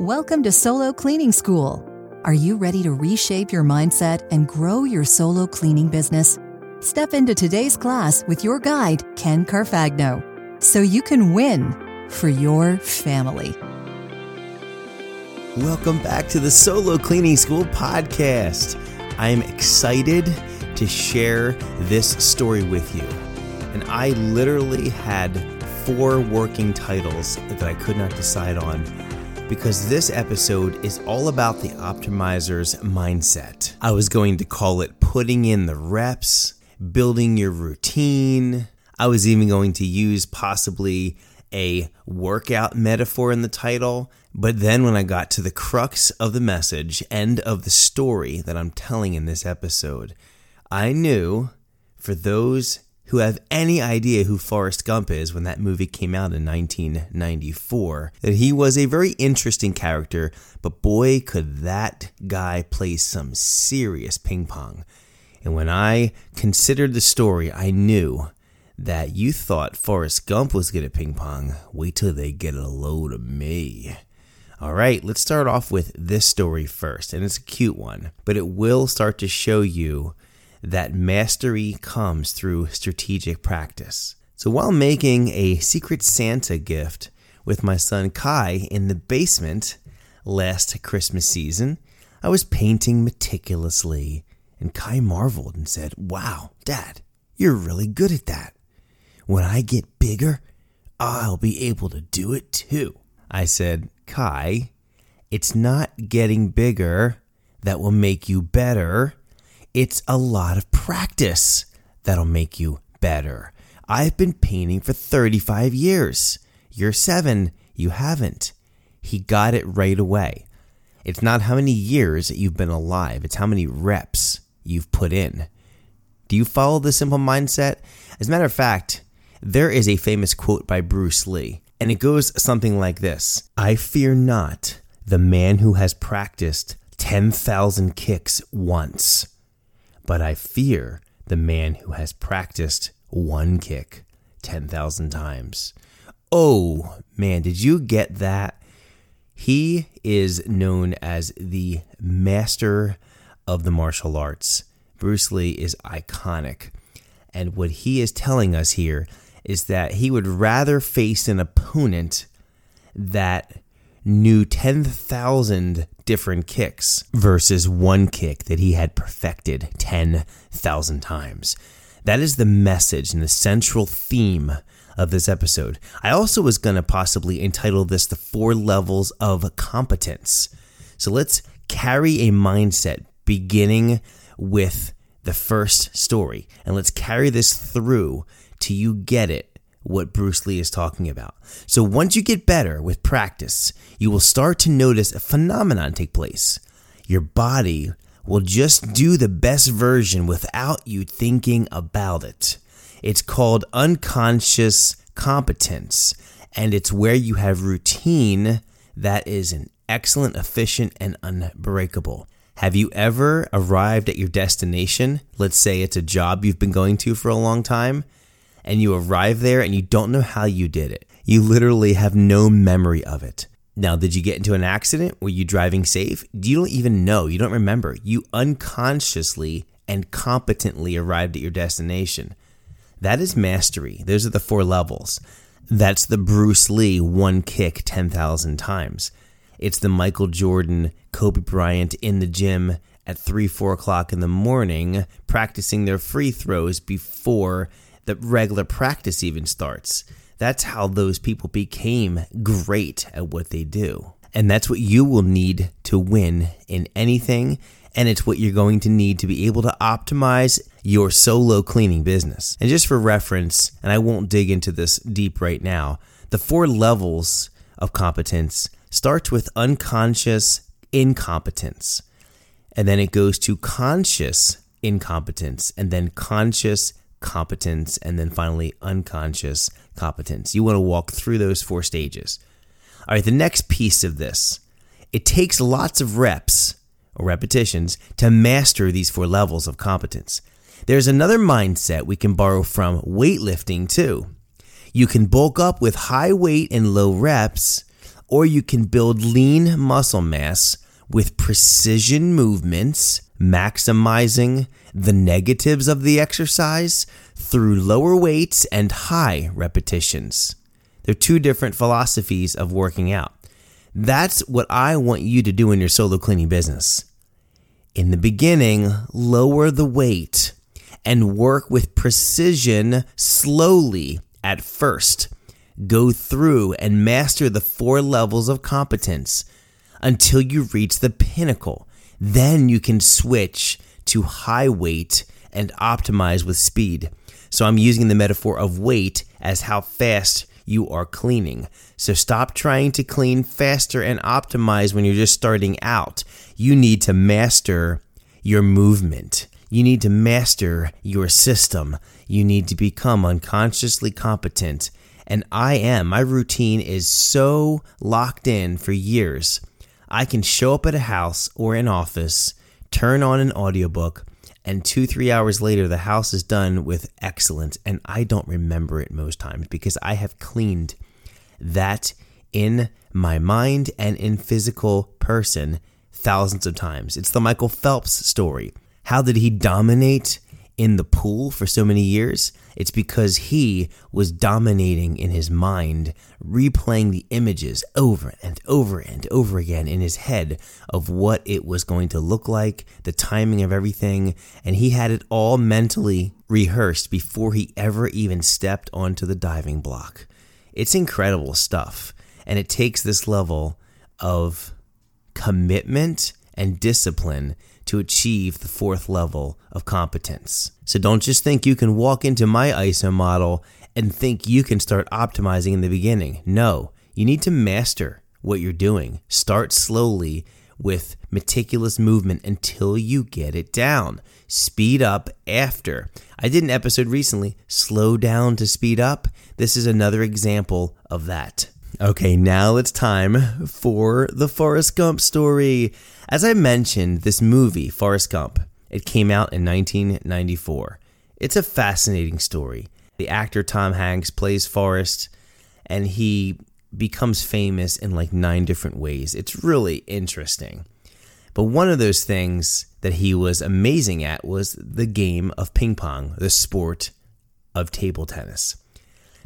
Welcome to Solo Cleaning School. Are you ready to reshape your mindset and grow your solo cleaning business? Step into today's class with your guide, Ken Carfagno, so you can win for your family. Welcome back to the Solo Cleaning School podcast. I am excited to share this story with you. And I literally had four working titles that I could not decide on because this episode is all about the optimizer's mindset. I was going to call it putting in the reps, building your routine. I was even going to use possibly a workout metaphor in the title. But then when I got to the crux of the message, and of the story that I'm telling in this episode, I knew for those who have any idea who Forrest Gump is when that movie came out in 1994, that he was a very interesting character, but boy, could that guy play some serious ping pong. And when I considered the story, I knew that you thought Forrest Gump was good at ping pong. Wait till they get a load of me. All right, let's start off with this story first, and it's a cute one, but it will start to show you that mastery comes through strategic practice. So while making a Secret Santa gift with my son Kai in the basement last Christmas season, I was painting meticulously, and Kai marveled and said, Wow, Dad, you're really good at that. When I get bigger, I'll be able to do it too. I said, Kai, it's not getting bigger that will make you better it's a lot of practice that'll make you better. I've been painting for 35 years. You're seven, you haven't. He got it right away. It's not how many years that you've been alive, it's how many reps you've put in. Do you follow the simple mindset? As a matter of fact, there is a famous quote by Bruce Lee, and it goes something like this I fear not the man who has practiced 10,000 kicks once but I fear the man who has practiced one kick 10,000 times. Oh, man, did you get that? He is known as the master of the martial arts. Bruce Lee is iconic. And what he is telling us here is that he would rather face an opponent that knew 10,000 different kicks versus one kick that he had perfected 10,000 times. That is the message and the central theme of this episode. I also was going to possibly entitle this The Four Levels of Competence. So let's carry a mindset beginning with the first story and let's carry this through till you get it what Bruce Lee is talking about. So once you get better with practice, you will start to notice a phenomenon take place. Your body will just do the best version without you thinking about it. It's called unconscious competence, and it's where you have routine that is an excellent, efficient, and unbreakable. Have you ever arrived at your destination? Let's say it's a job you've been going to for a long time and you arrive there and you don't know how you did it. You literally have no memory of it. Now, did you get into an accident? Were you driving safe? You don't even know. You don't remember. You unconsciously and competently arrived at your destination. That is mastery. Those are the four levels. That's the Bruce Lee one kick 10,000 times. It's the Michael Jordan, Kobe Bryant in the gym at 3, 4 o'clock in the morning practicing their free throws before the regular practice even starts. That's how those people became great at what they do. And that's what you will need to win in anything. And it's what you're going to need to be able to optimize your solo cleaning business. And just for reference, and I won't dig into this deep right now, the four levels of competence starts with unconscious incompetence. And then it goes to conscious incompetence and then conscious competence, and then finally unconscious competence. You want to walk through those four stages. All right, the next piece of this it takes lots of reps or repetitions to master these four levels of competence. There's another mindset we can borrow from weightlifting too. You can bulk up with high weight and low reps, or you can build lean muscle mass with precision movements, maximizing the negatives of the exercise through lower weights and high repetitions. They're two different philosophies of working out. That's what I want you to do in your solo cleaning business. In the beginning, lower the weight and work with precision slowly at first. Go through and master the four levels of competence until you reach the pinnacle. Then you can switch to high weight and optimize with speed. So I'm using the metaphor of weight as how fast you are cleaning. So stop trying to clean faster and optimize when you're just starting out. You need to master your movement. You need to master your system. You need to become unconsciously competent. And I am. My routine is so locked in for years I can show up at a house or an office, turn on an audiobook, and two, three hours later, the house is done with excellence. And I don't remember it most times because I have cleaned that in my mind and in physical person thousands of times. It's the Michael Phelps story. How did he dominate in the pool for so many years? It's because he was dominating in his mind, replaying the images over and over and over again in his head of what it was going to look like, the timing of everything, and he had it all mentally rehearsed before he ever even stepped onto the diving block. It's incredible stuff, and it takes this level of commitment and discipline to achieve the fourth level of competence. So don't just think you can walk into my ISO model and think you can start optimizing in the beginning. No, you need to master what you're doing. Start slowly with meticulous movement until you get it down. Speed up after. I did an episode recently, Slow Down to Speed Up. This is another example of that. Okay, now it's time for the Forrest Gump story. As I mentioned, this movie, Forrest Gump, it came out in 1994. It's a fascinating story. The actor Tom Hanks plays Forrest, and he becomes famous in like nine different ways. It's really interesting. But one of those things that he was amazing at was the game of ping pong, the sport of table tennis.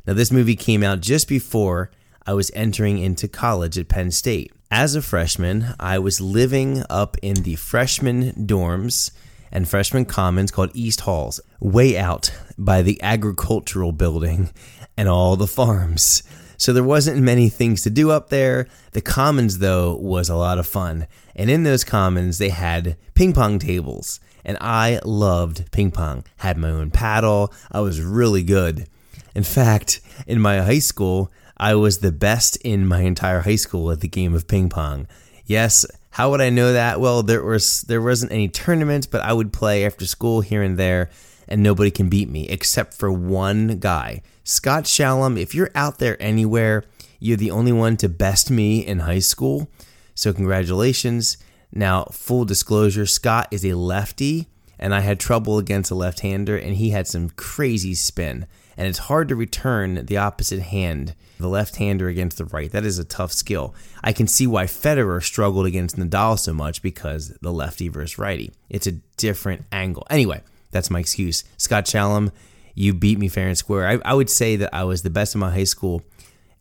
Now, this movie came out just before I was entering into college at Penn State. As a freshman, I was living up in the freshman dorms and freshman commons called East Halls, way out by the agricultural building and all the farms. So there wasn't many things to do up there. The commons, though, was a lot of fun. And in those commons, they had ping pong tables. And I loved ping pong. Had my own paddle. I was really good. In fact, in my high school, I was the best in my entire high school at the game of ping pong. Yes, how would I know that? Well, there was there wasn't any tournaments, but I would play after school here and there, and nobody can beat me except for one guy, Scott Shalom. If you're out there anywhere, you're the only one to best me in high school. So congratulations. Now, full disclosure, Scott is a lefty, and I had trouble against a left-hander, and he had some crazy spin and it's hard to return the opposite hand, the left hander against the right. That is a tough skill. I can see why Federer struggled against Nadal so much because the lefty versus righty. It's a different angle. Anyway, that's my excuse. Scott Shalom, you beat me fair and square. I, I would say that I was the best in my high school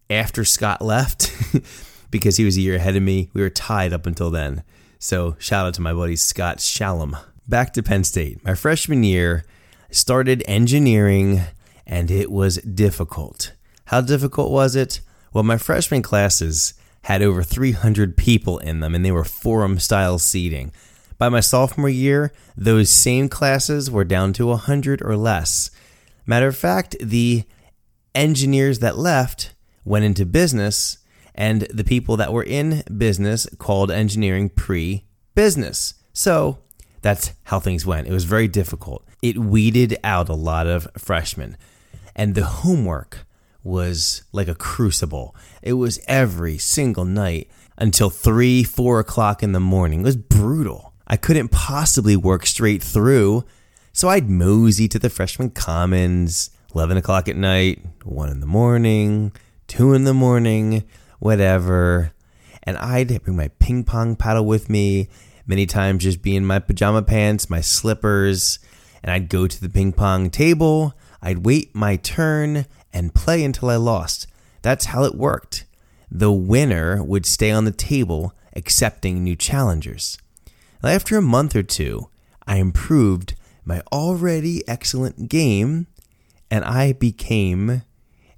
after Scott left because he was a year ahead of me. We were tied up until then. So shout out to my buddy Scott Shalom. Back to Penn State. My freshman year, started engineering and it was difficult. How difficult was it? Well, my freshman classes had over 300 people in them and they were forum style seating. By my sophomore year, those same classes were down to 100 or less. Matter of fact, the engineers that left went into business, and the people that were in business called engineering pre business. So that's how things went. It was very difficult. It weeded out a lot of freshmen and the homework was like a crucible. It was every single night until three, four o'clock in the morning. It was brutal. I couldn't possibly work straight through, so I'd mosey to the freshman commons, 11 o'clock at night, 1 in the morning, 2 in the morning, whatever. And I'd bring my ping pong paddle with me, many times just be in my pajama pants, my slippers, and I'd go to the ping pong table, I'd wait my turn and play until I lost. That's how it worked. The winner would stay on the table accepting new challengers. After a month or two, I improved my already excellent game and I became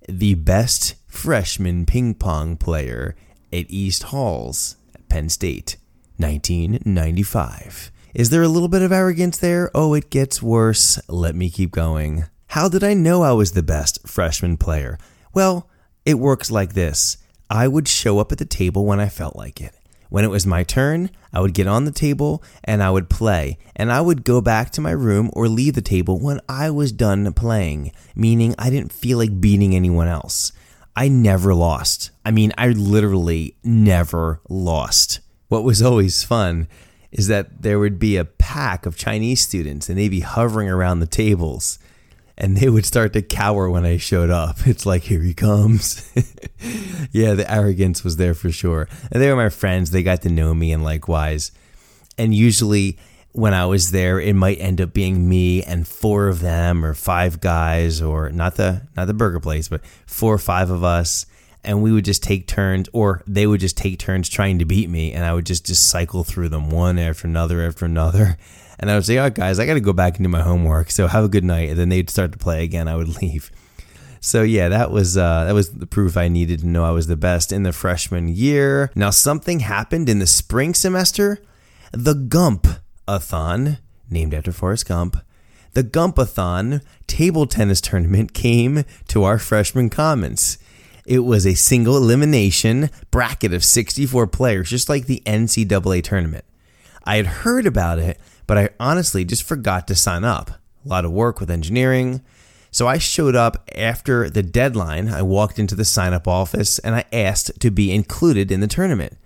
the best freshman ping pong player at East Halls at Penn State, 1995. Is there a little bit of arrogance there? Oh, it gets worse. Let me keep going. How did I know I was the best freshman player? Well, it works like this I would show up at the table when I felt like it. When it was my turn, I would get on the table and I would play, and I would go back to my room or leave the table when I was done playing, meaning I didn't feel like beating anyone else. I never lost. I mean, I literally never lost. What was always fun is that there would be a pack of Chinese students and they'd be hovering around the tables and they would start to cower when I showed up. It's like, here he comes. yeah, the arrogance was there for sure. And they were my friends. They got to know me and likewise. And usually when I was there, it might end up being me and four of them or five guys or not the not the burger place, but four or five of us and we would just take turns or they would just take turns trying to beat me and I would just just cycle through them one after another after another. And I would say, all right guys, I got to go back and do my homework. So have a good night." And then they'd start to play again. I would leave. So yeah, that was uh, that was the proof I needed to know I was the best in the freshman year. Now something happened in the spring semester. The Gump-a-thon, named after Forrest Gump, the Gump-a-thon table tennis tournament came to our freshman commons. It was a single elimination bracket of 64 players, just like the NCAA tournament. I had heard about it, but I honestly just forgot to sign up. A lot of work with engineering. So I showed up after the deadline. I walked into the sign up office and I asked to be included in the tournament.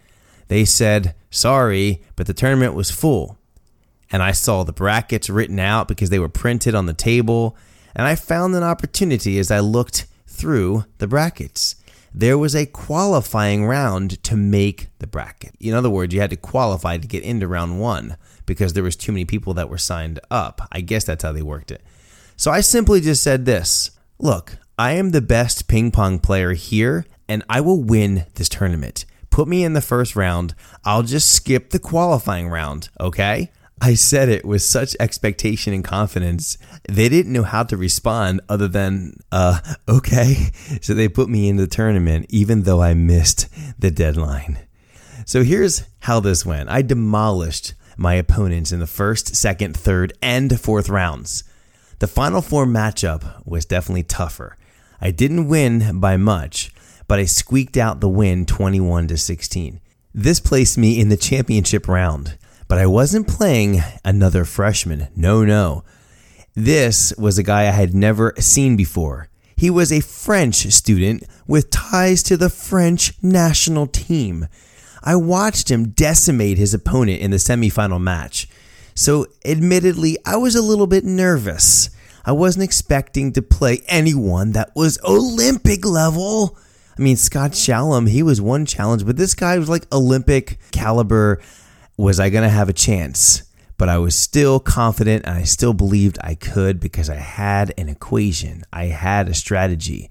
They said, sorry, but the tournament was full. And I saw the brackets written out because they were printed on the table. And I found an opportunity as I looked through the brackets. There was a qualifying round to make the bracket. In other words, you had to qualify to get into round one because there was too many people that were signed up. I guess that's how they worked it. So I simply just said this Look, I am the best ping pong player here, and I will win this tournament. Put me in the first round. I'll just skip the qualifying round, okay? I said it with such expectation and confidence. They didn't know how to respond other than, uh, okay. So they put me in the tournament even though I missed the deadline. So here's how this went I demolished my opponents in the first, second, third, and fourth rounds. The final four matchup was definitely tougher. I didn't win by much, but I squeaked out the win 21 to 16. This placed me in the championship round. But I wasn't playing another freshman. No, no. This was a guy I had never seen before. He was a French student with ties to the French national team. I watched him decimate his opponent in the semifinal match. So, admittedly, I was a little bit nervous. I wasn't expecting to play anyone that was Olympic level. I mean, Scott Shalom, he was one challenge, but this guy was like Olympic caliber was I going to have a chance? But I was still confident and I still believed I could because I had an equation, I had a strategy.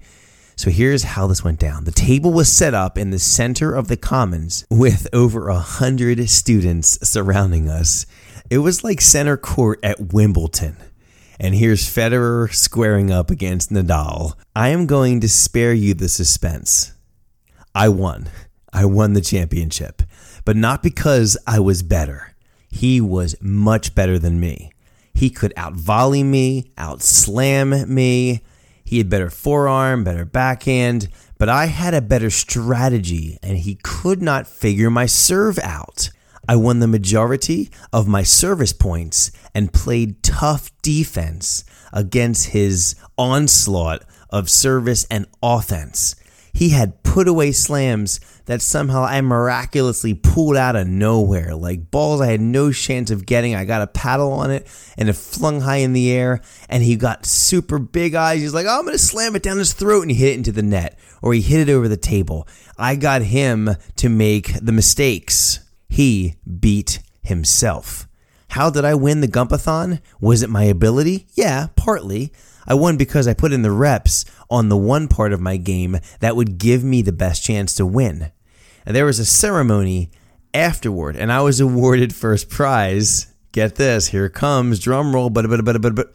So here's how this went down. The table was set up in the center of the commons with over a hundred students surrounding us. It was like center court at Wimbledon. And here's Federer squaring up against Nadal. I am going to spare you the suspense. I won. I won the championship but not because I was better. He was much better than me. He could out volley me, out slam me. He had better forearm, better backhand, but I had a better strategy and he could not figure my serve out. I won the majority of my service points and played tough defense against his onslaught of service and offense. He had put away slams that somehow I miraculously pulled out of nowhere. Like balls I had no chance of getting. I got a paddle on it and it flung high in the air. And he got super big eyes. He's like, oh, I'm going to slam it down his throat. And he hit it into the net or he hit it over the table. I got him to make the mistakes. He beat himself. How did I win the Gumpathon? Was it my ability? Yeah, partly. I won because I put in the reps on the one part of my game that would give me the best chance to win. And there was a ceremony afterward, and I was awarded first prize. Get this, here comes, drum roll, but but but but but.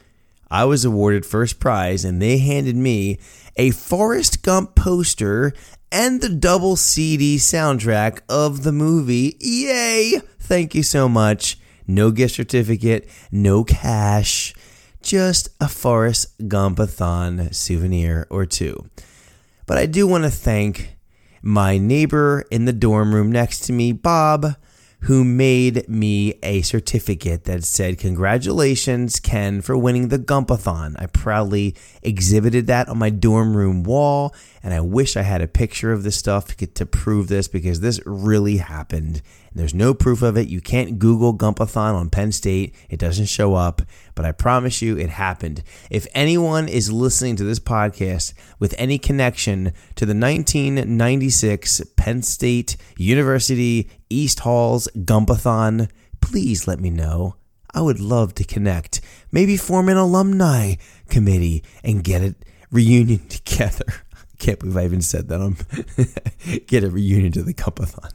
I was awarded first prize, and they handed me a Forrest Gump poster and the double CD soundtrack of the movie. Yay! Thank you so much. No gift certificate, no cash, just a Forrest Gumpathon souvenir or two. But I do want to thank my neighbor in the dorm room next to me, Bob, who made me a certificate that said, Congratulations, Ken, for winning the Gumpathon. I proudly exhibited that on my dorm room wall, and I wish I had a picture of this stuff to, to prove this because this really happened. There's no proof of it. You can't Google Gumpathon on Penn State, it doesn't show up, but I promise you it happened. If anyone is listening to this podcast with any connection to the 1996 Penn State University East Halls Gumpathon, please let me know. I would love to connect, maybe form an alumni committee and get a reunion together. I Can't believe I even said that. I'm get a reunion to the Gumpathon.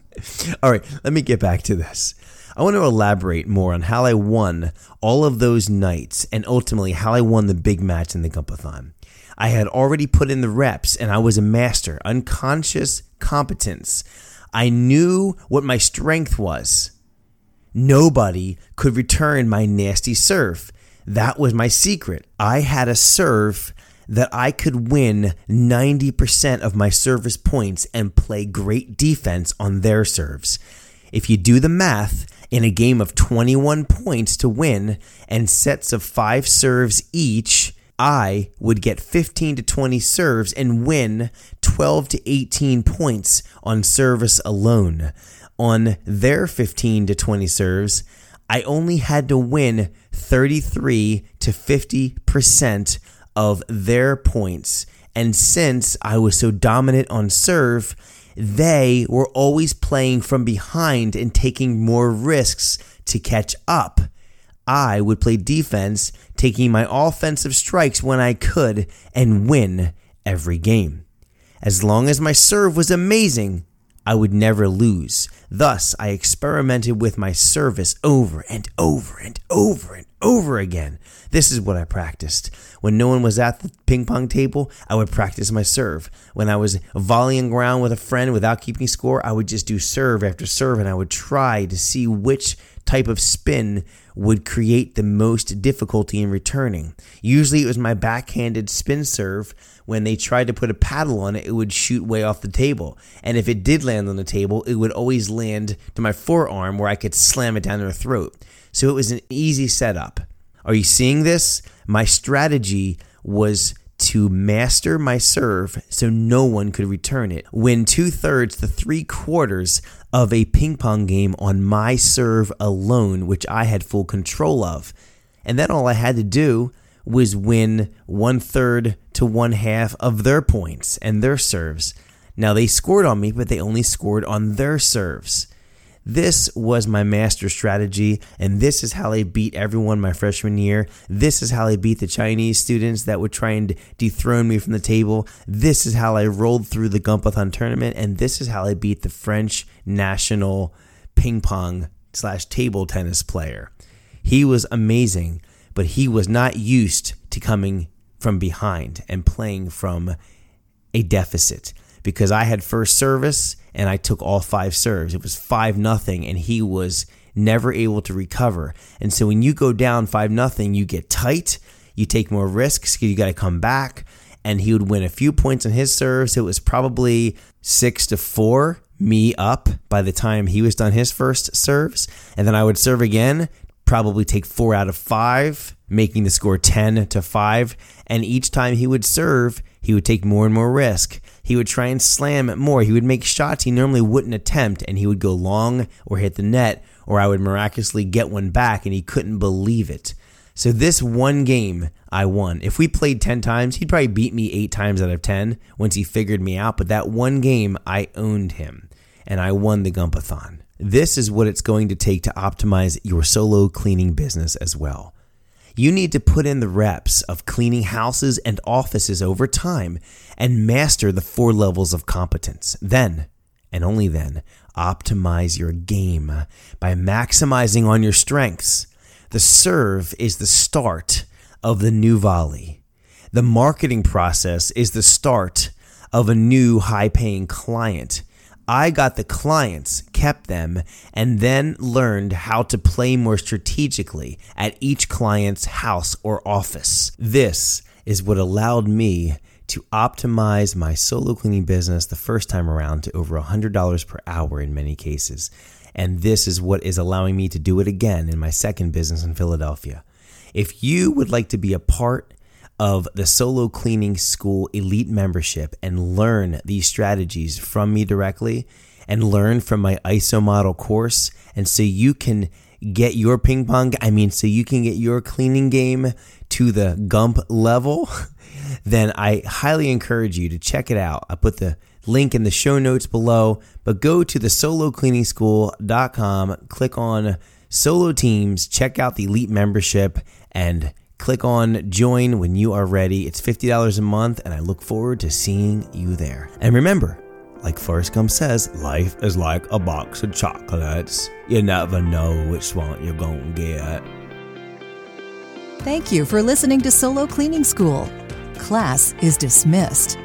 All right, let me get back to this. I want to elaborate more on how I won all of those nights and ultimately how I won the big match in the Gumpathon. I had already put in the reps and I was a master, unconscious competence. I knew what my strength was. Nobody could return my nasty serve. That was my secret. I had a serve that I could win 90% of my service points and play great defense on their serves. If you do the math, in a game of 21 points to win and sets of five serves each, I would get 15 to 20 serves and win 12 to 18 points on service alone. On their 15 to 20 serves, I only had to win 33 to 50% of their points. And since I was so dominant on serve, they were always playing from behind and taking more risks to catch up. I would play defense, taking my offensive strikes when I could and win every game. As long as my serve was amazing, I would never lose. Thus, I experimented with my service over and over and over and over again. This is what I practiced. When no one was at the ping pong table, I would practice my serve. When I was volleying around with a friend without keeping score, I would just do serve after serve and I would try to see which type of spin would create the most difficulty in returning. Usually it was my backhanded spin serve. When they tried to put a paddle on it, it would shoot way off the table. And if it did land on the table, it would always land to my forearm where I could slam it down their throat. So it was an easy setup. Are you seeing this? My strategy was to master my serve so no one could return it. Win two thirds to three quarters of a ping pong game on my serve alone, which I had full control of. And then all I had to do was win one third to one half of their points and their serves. Now they scored on me, but they only scored on their serves. This was my master strategy, and this is how I beat everyone my freshman year. This is how I beat the Chinese students that would try and dethrone me from the table. This is how I rolled through the Gumpathon tournament, and this is how I beat the French national ping pong slash table tennis player. He was amazing, but he was not used to coming from behind and playing from a deficit because I had first service and I took all five serves. It was five nothing, and he was never able to recover. And so when you go down five nothing, you get tight, you take more risks because you got to come back. And he would win a few points on his serves. It was probably six to four, me up by the time he was done his first serves. And then I would serve again, probably take four out of five, making the score 10 to five. And each time he would serve, He would take more and more risk. He would try and slam more. He would make shots he normally wouldn't attempt, and he would go long or hit the net, or I would miraculously get one back, and he couldn't believe it. So this one game I won. If we played 10 times, he'd probably beat me 8 times out of 10 once he figured me out, but that one game I owned him and I won the Gumpathon. This is what it's going to take to optimize your solo cleaning business as well. You need to put in the reps of cleaning houses and offices over time and master the four levels of competence. Then, and only then, optimize your game by maximizing on your strengths the serve is the start of the new volley. The marketing process is the start of a new high paying client. I got the clients, kept them, and then learned how to play more strategically at each client's house or office. This is what allowed me to optimize my solo cleaning business the first time around to over $100 per hour in many cases. And this is what is allowing me to do it again in my second business in Philadelphia. If you would like to be a part of the Solo Cleaning School Elite membership and learn these strategies from me directly and learn from my ISO model course, and so you can get your ping pong, I mean, so you can get your cleaning game to the Gump level, then I highly encourage you to check it out. I put the link in the show notes below, but go to the solocleaningschool.com, click on solo teams, check out the elite membership, and click on join when you are ready. It's $50 a month, and I look forward to seeing you there. And remember, like Forrest Gump says, life is like a box of chocolates. You never know which one you're going to get. Thank you for listening to Solo Cleaning School. Class is dismissed.